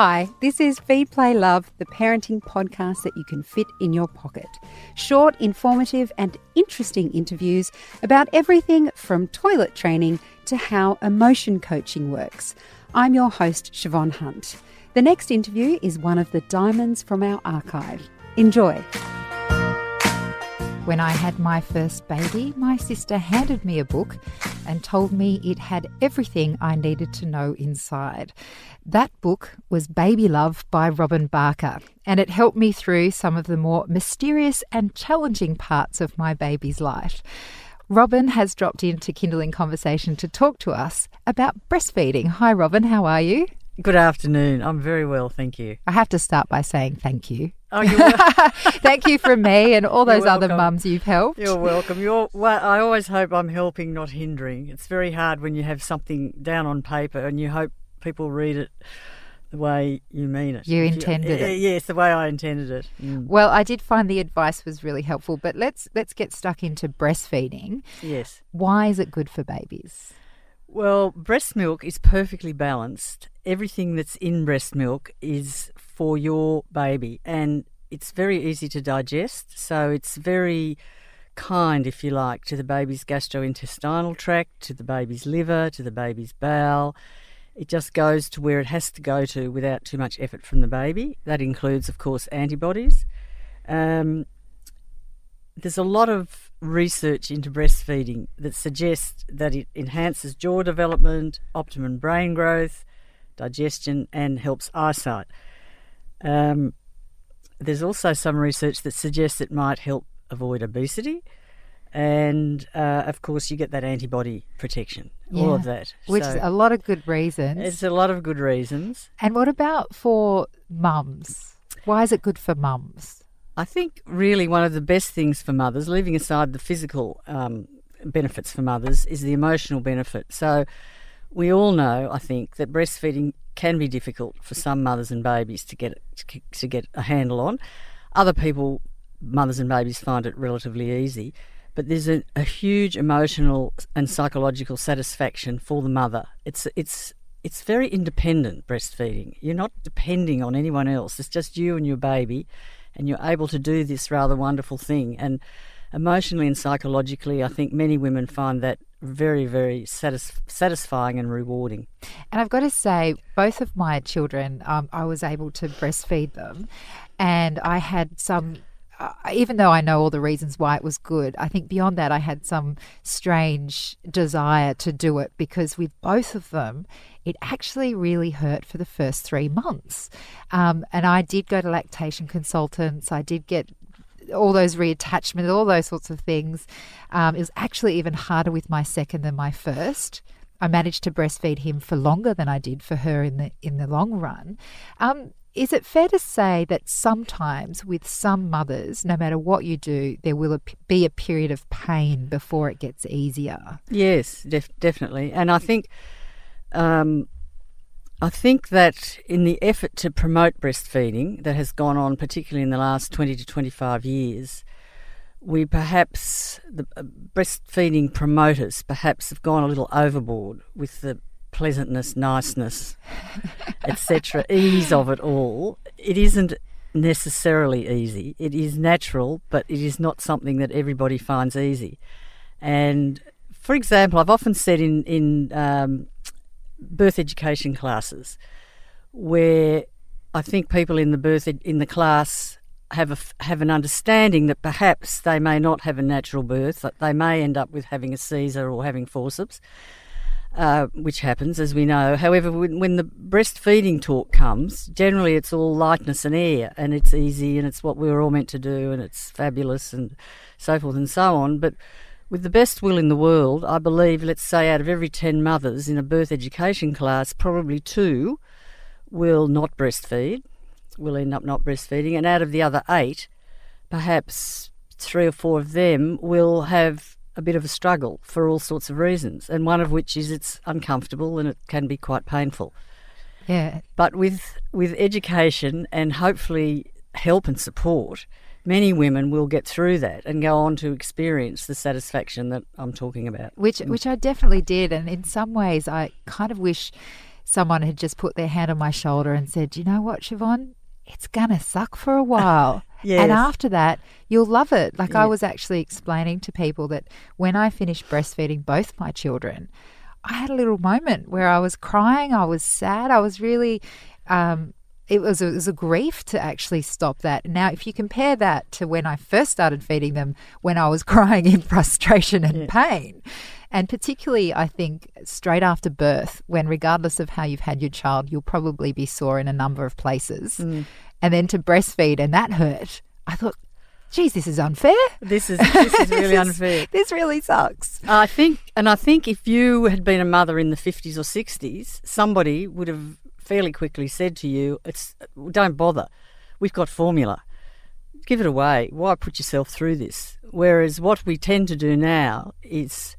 Hi, this is Feed Play Love, the parenting podcast that you can fit in your pocket. Short, informative, and interesting interviews about everything from toilet training to how emotion coaching works. I'm your host, Siobhan Hunt. The next interview is one of the diamonds from our archive. Enjoy. When I had my first baby, my sister handed me a book and told me it had everything I needed to know inside. That book was Baby Love by Robin Barker, and it helped me through some of the more mysterious and challenging parts of my baby's life. Robin has dropped into Kinderling Conversation to talk to us about breastfeeding. Hi, Robin, how are you? Good afternoon. I'm very well, thank you. I have to start by saying thank you. Oh, you're wel- thank you from me and all those other mums you've helped. You're welcome. You're. Well, I always hope I'm helping, not hindering. It's very hard when you have something down on paper and you hope people read it the way you mean it. You intended Eh, it. Yes, the way I intended it. Mm. Well, I did find the advice was really helpful, but let's let's get stuck into breastfeeding. Yes. Why is it good for babies? Well, breast milk is perfectly balanced. Everything that's in breast milk is for your baby, and it's very easy to digest. So it's very kind, if you like, to the baby's gastrointestinal tract, to the baby's liver, to the baby's bowel. It just goes to where it has to go to without too much effort from the baby. That includes, of course, antibodies. Um, there's a lot of research into breastfeeding that suggests that it enhances jaw development, optimum brain growth, digestion, and helps eyesight. Um, there's also some research that suggests it might help avoid obesity. And uh, of course, you get that antibody protection, all of that. Which So is a lot of good reasons. it's a lot of good reasons. and what about for mums? Why is it good for mums? I think really one of the best things for mothers, leaving aside the physical um, benefits for mothers, is the emotional benefit. So we all know, I think, that breastfeeding can be difficult for some mothers and babies to get to get a handle on. Other people, mothers and babies, find it relatively easy. But there's a, a huge emotional and psychological satisfaction for the mother. It's it's it's very independent breastfeeding. You're not depending on anyone else. It's just you and your baby, and you're able to do this rather wonderful thing. And emotionally and psychologically, I think many women find that very, very satis- satisfying and rewarding. And I've got to say, both of my children, um, I was able to breastfeed them, and I had some. Even though I know all the reasons why it was good, I think beyond that I had some strange desire to do it because with both of them, it actually really hurt for the first three months. Um, and I did go to lactation consultants. I did get all those reattachments, all those sorts of things. Um, it was actually even harder with my second than my first. I managed to breastfeed him for longer than I did for her in the in the long run. Um, is it fair to say that sometimes with some mothers, no matter what you do, there will be a period of pain before it gets easier? Yes, def- definitely. And I think, um, I think that in the effort to promote breastfeeding that has gone on, particularly in the last twenty to twenty-five years, we perhaps the uh, breastfeeding promoters perhaps have gone a little overboard with the pleasantness, niceness, etc., ease of it all. It isn't necessarily easy. It is natural, but it is not something that everybody finds easy. And for example, I've often said in in um, birth education classes where I think people in the birth ed- in the class have have an understanding that perhaps they may not have a natural birth, that they may end up with having a Caesar or having forceps, uh, which happens as we know. However, when, when the breastfeeding talk comes, generally it's all lightness and air, and it's easy, and it's what we were all meant to do, and it's fabulous, and so forth and so on. But with the best will in the world, I believe, let's say out of every 10 mothers in a birth education class, probably two will not breastfeed, will end up not breastfeeding, and out of the other eight, perhaps three or four of them will have a bit of a struggle for all sorts of reasons, and one of which is it's uncomfortable and it can be quite painful. Yeah. But with with education and hopefully help and support, many women will get through that and go on to experience the satisfaction that I'm talking about. which mm. which I definitely did, and in some ways, I kind of wish someone had just put their hand on my shoulder and said, "You know what, Siobhan? It's gonna suck for a while." Yes. And after that, you'll love it. Like I was actually explaining to people that when I finished breastfeeding both my children, I had a little moment where I was crying. I was sad. I was really, um, it was a, it was a grief to actually stop that. Now, if you compare that to when I first started feeding them, when I was crying in frustration and pain, and particularly, I think straight after birth, when regardless of how you've had your child, you'll probably be sore in a number of places, mm. and then to breastfeed and that hurt. I thought, geez, this is unfair. This is this is really This unfair. This really sucks. I think, and I think if you had been a mother in the 50s or 60s, somebody would have fairly quickly said to you, "It's don't bother. We've got formula. Give it away. Why put yourself through this?" Whereas what we tend to do now is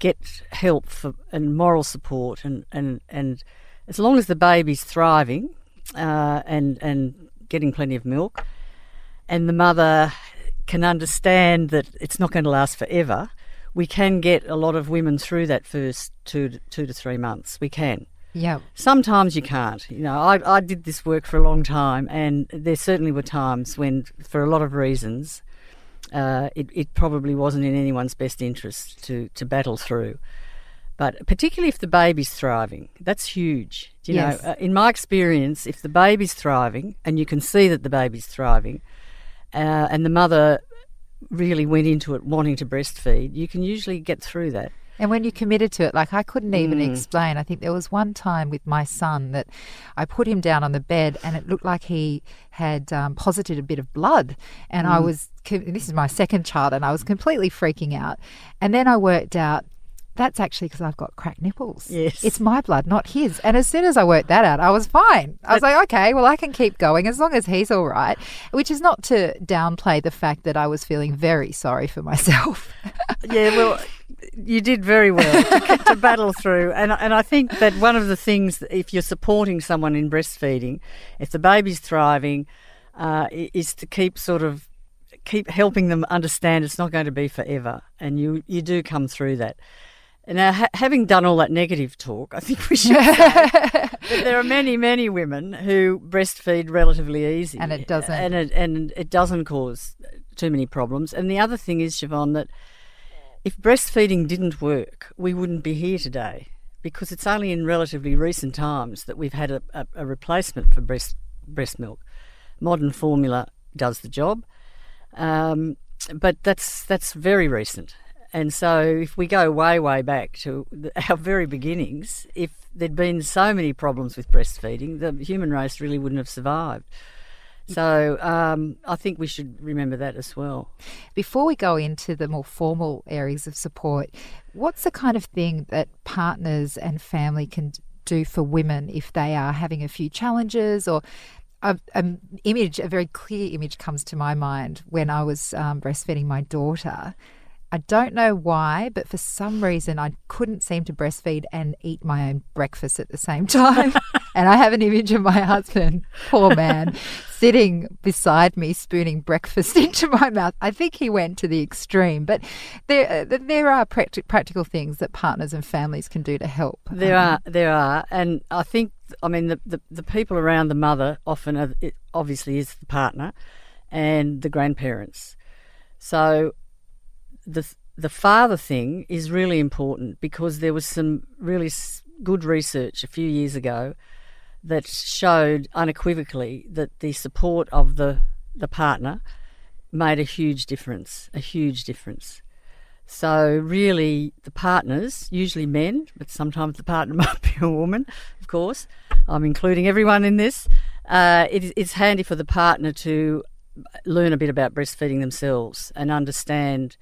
get help for, and moral support, and, and, and as long as the baby's thriving uh, and and getting plenty of milk, and the mother can understand that it's not going to last forever, we can get a lot of women through that first two to, two to three months. We can. Yeah. Sometimes you can't. You know, I, I did this work for a long time, and there certainly were times when, for a lot of reasons, uh, it, it probably wasn't in anyone's best interest to, to battle through. But particularly if the baby's thriving, that's huge. You Yes. know, uh, in my experience, if the baby's thriving and you can see that the baby's thriving, uh, and the mother really went into it wanting to breastfeed, you can usually get through that. And when you committed to it, like I couldn't even Mm. explain. I think there was one time with my son that I put him down on the bed and it looked like he had um, posited a bit of blood. And Mm. I was, this is my second child, and I was completely freaking out. And then I worked out. That's actually because I've got cracked nipples. Yes. It's my blood, not his. And as soon as I worked that out, I was fine. I was like, okay, well, I can keep going as long as he's all right. Which is not to downplay the fact that I was feeling very sorry for myself. yeah, well, you did very well to, to battle through, and and I think that one of the things, if you're supporting someone in breastfeeding, if the baby's thriving, uh, is to keep sort of keep helping them understand it's not going to be forever, and you you do come through that. And Now, ha- having done all that negative talk, I think we should say that there are many, many women who breastfeed relatively easy, And it doesn't. and it, and it doesn't cause too many problems. And the other thing is, Siobhan, that if breastfeeding didn't work, we wouldn't be here today because it's only in relatively recent times that we've had a, a, a replacement for breast breast milk. Modern formula does the job, um, but that's that's very recent. And so, if we go way, way back to our very beginnings, if there'd been so many problems with breastfeeding, the human race really wouldn't have survived. So, um, I think we should remember that as well. Before we go into the more formal areas of support, what's the kind of thing that partners and family can do for women if they are having a few challenges or an image, a very clear image comes to my mind when I was um, breastfeeding my daughter. I don't know why, but for some reason I couldn't seem to breastfeed and eat my own breakfast at the same time. And I have an image of my husband, poor man, sitting beside me spooning breakfast into my mouth. I think he went to the extreme, but there uh, there are practi- practical things that partners and families can do to help. There Um, are, there are, and I think, I mean, the, the, the people around the mother often, are, obviously, is the partner and the grandparents. So, the the father thing is really important because there was some really good research a few years ago that showed unequivocally that the support of the the partner made a huge difference, a huge difference. So really, the partners, usually men, but sometimes the partner might be a woman, of course. I'm including everyone in this. Uh, it, it's handy for the partner to learn a bit about breastfeeding themselves and understand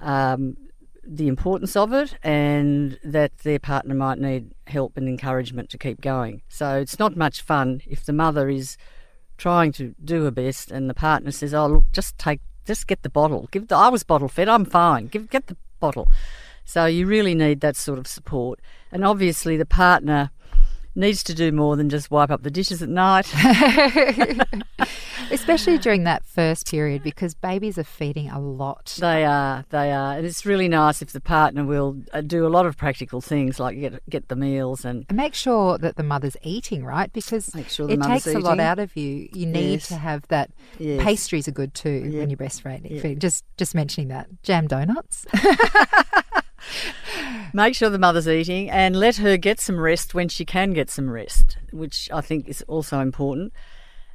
um, the importance of it and that their partner might need help and encouragement to keep going. So it's not much fun if the mother is trying to do her best and the partner says, "Oh, look, just take, just get the bottle. Give the, I was bottle fed. I'm fine. Give, get the bottle." So you really need that sort of support, and obviously the partner needs to do more than just wipe up the dishes at night. Especially during that first period because babies are feeding a lot. They are, they are. And it's really nice if the partner will uh, do a lot of practical things like get get the meals and, and make sure that the mother's eating, right? Because Make sure the it takes a lot out of you. You need Yes. to have that. Yes. Pastries are good too Yeah. when you're breastfeeding. Feeding. Just just mentioning that. Jam donuts. make sure the mother's eating and let her get some rest when she can get some rest, which I think is also important.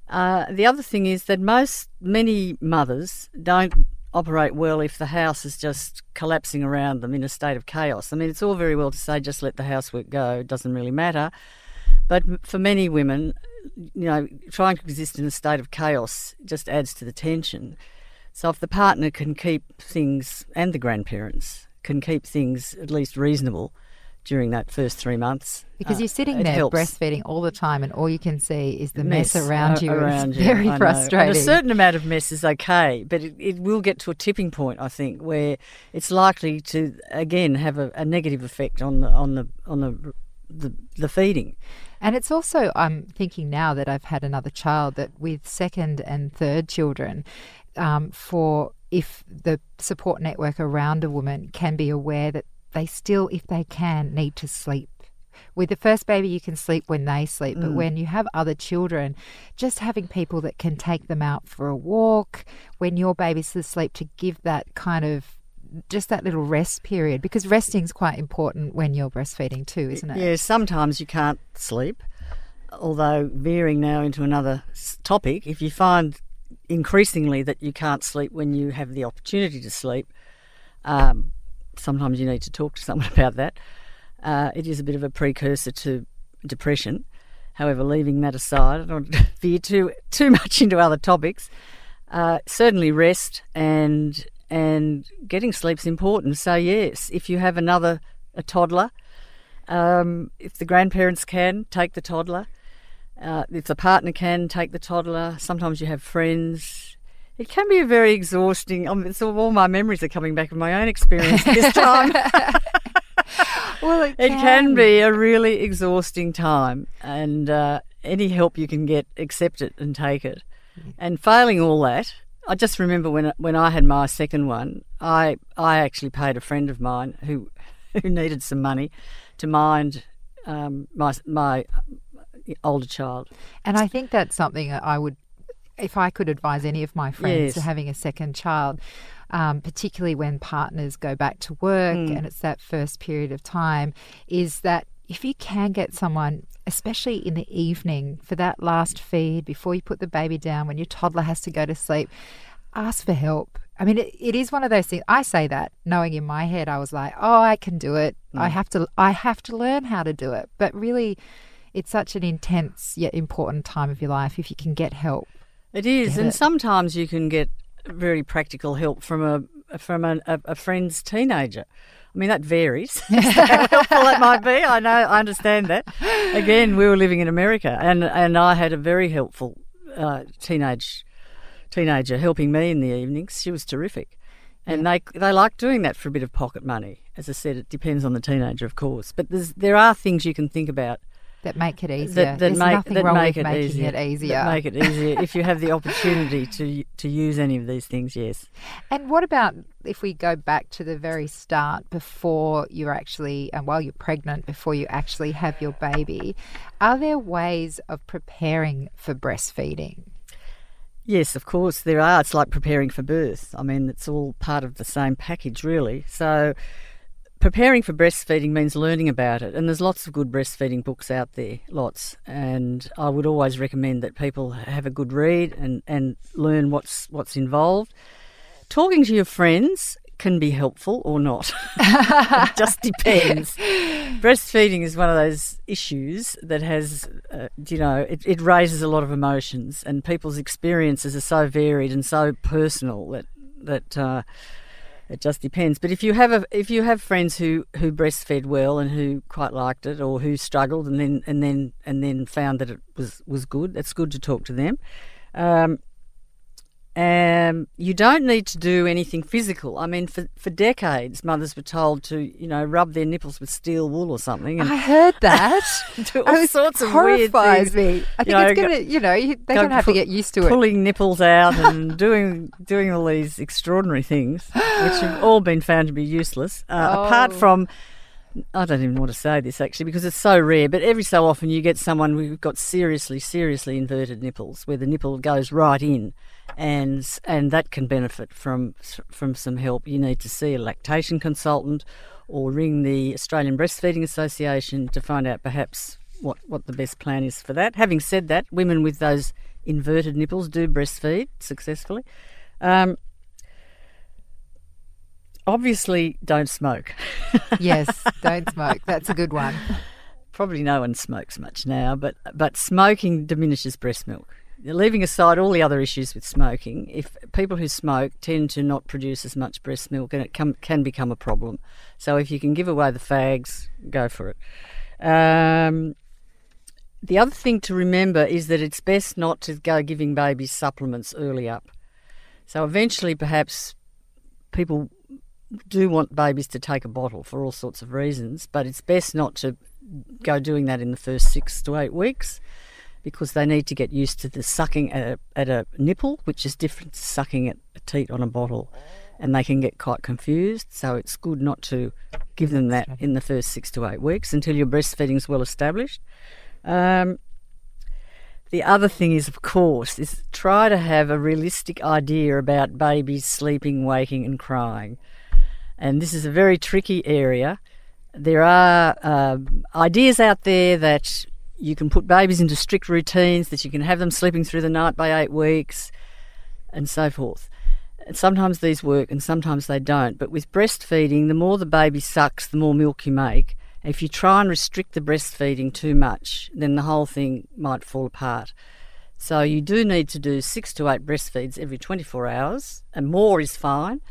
Uh, the other thing is that most many mothers don't operate well if the house is just collapsing around them in a state of chaos. I mean, it's all very well to say just let the housework go; it doesn't really matter. But for many women, you know, trying to exist in a state of chaos just adds to the tension. So if the partner can keep things, and the grandparents can keep things at least reasonable during that first three months, Because uh, you're sitting there helps. breastfeeding all the time, and all you can see is the mess, around you. around it's you, very I frustrating. A certain amount of mess is okay, but it, it will get to a tipping point, I think, where it's likely to again have a, a negative effect on the on the on the the, the feeding. And it's also, I'm thinking now that I've had another child, that with second and third children, um, for if the support network around a woman can be aware that they still, if they can, need to sleep. With the first baby, you can sleep when they sleep, but mm. when you have other children, just having people that can take them out for a walk when your baby's asleep to give that kind of just that little rest period because resting is quite important when you're breastfeeding too, isn't it? Yeah, sometimes you can't sleep. Although veering now into another topic, if you find increasingly that you can't sleep when you have the opportunity to sleep, um, sometimes you need to talk to someone about that. Uh, it is a bit of a precursor to depression. However, leaving that aside, I don't veer too too much into other topics. Uh, certainly, rest and and getting sleep's important. So yes, if you have another a toddler, um, if the grandparents can take the toddler, uh, if the partner can take the toddler, sometimes you have friends. It can be a very exhausting. I mean, it's all, my memories are coming back of my own experience this time. Well, it, It can be a really exhausting time, and uh, any help you can get, accept it and take it. And failing all that, I just remember when when I had my second one, I I actually paid a friend of mine who who needed some money to mind um, my my older child. And I think that's something that I would, if I could advise any of my friends to Yes. having a second child, um, particularly when partners go back to work Hmm. and it's that first period of time, is that if you can get someone, especially in the evening, for that last feed before you put the baby down, when your toddler has to go to sleep, ask for help. I mean, it, it is one of those things. I say that knowing in my head, I was like, "Oh, I can do it. Hmm. I have to. I have to learn how to do it." But really, it's such an intense yet important time of your life if you can get help. It is, and it. sometimes you can get very practical help from a from a, a, friend's teenager. I mean, that varies. How helpful that might be, I know, I understand that. Again, we were living in America, and and I had a very helpful uh, teenage teenager helping me in the evenings. She was terrific, and they they like doing that for a bit of pocket money. As I said, it depends on the teenager, of course, but there's, there are things you can think about That make it easier. that, that There's make nothing that wrong make with it making easier. it easier. Make it easier if you have the opportunity to to use any of these things. Yes. And what about if we go back to the very start before you're actually, and while you're pregnant, before you actually have your baby? Are there ways of preparing for breastfeeding? Yes, of course there are. It's like preparing for birth. I mean, it's all part of the same package, really. So, preparing for breastfeeding means learning about it, and there's lots of good breastfeeding books out there, lots. And I would always recommend that people have a good read and, and learn what's what's involved. Talking to your friends can be helpful or not. it just depends. Breastfeeding is one of those issues that has, uh, you know, it, it raises a lot of emotions, and people's experiences are so varied and so personal that that uh, it just depends. But if you have a, if you have friends who, who breastfed well and who quite liked it, or who struggled and then and then and then found that it was was good, it's good to talk to them. Um, Um, you don't need to do anything physical. I mean, for, for decades, mothers were told to, you know, rub their nipples with steel wool or something. I heard that. do all it sorts of weird horrifies things. me. I think know, it's gonna, you know, you- they're go gonna have pu- to get used to it. pulling nipples out and doing doing all these extraordinary things, which have all been found to be useless. Uh, Apart Oh. from, I don't even want to say this actually because it's so rare, but every so often you get someone who's got seriously, seriously inverted nipples, where the nipple goes right in, and and that can benefit from from some help. You need to see a lactation consultant or ring the Australian Breastfeeding Association to find out perhaps what, what the best plan is for that. Having said that, women with those inverted nipples do breastfeed successfully. Um, obviously, don't smoke. yes, don't smoke. That's a good one. Probably no one smokes much now, but but smoking diminishes breast milk. Leaving aside all the other issues with smoking, if people who smoke tend to not produce as much breast milk, and it come, can become a problem. So if you can give away the fags, go for it. Um, the other thing to remember is that it's best not to go giving babies supplements early up. So eventually, perhaps people do want babies to take a bottle for all sorts of reasons, but it's best not to go doing that in the first six to eight weeks because they need to get used to the sucking at a, at a nipple, which is different to sucking at a teat on a bottle, and they can get quite confused. So it's good not to give them that in the first six to eight weeks until your breastfeeding's well established. Um, the other thing is, of course, is try to have a realistic idea about babies sleeping, waking, and crying. And this is a very tricky area. There are um ideas out there that you can put babies into strict routines, that you can have them sleeping through the night by eight weeks, and so forth. And sometimes these work and sometimes they don't. But with breastfeeding, the more the baby sucks, the more milk you make. If you try and restrict the breastfeeding too much, then the whole thing might fall apart. So you do need to do six to eight breastfeeds every 24 hours, and more is fine.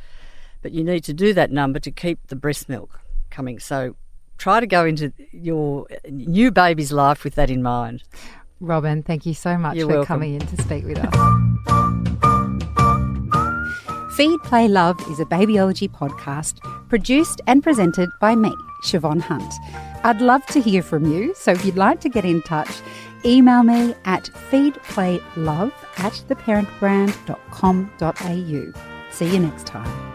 But you need to do that number to keep the breast milk coming. So try to go into your new baby's life with that in mind. Robin, thank you so much You're for welcome. coming in to speak with us. Feed, Play, Love is a babyology podcast produced and presented by me, Siobhan Hunt. I'd love to hear from you, so if you'd like to get in touch, email me at feedplaylove at theparentbrand.com.au. See you next time.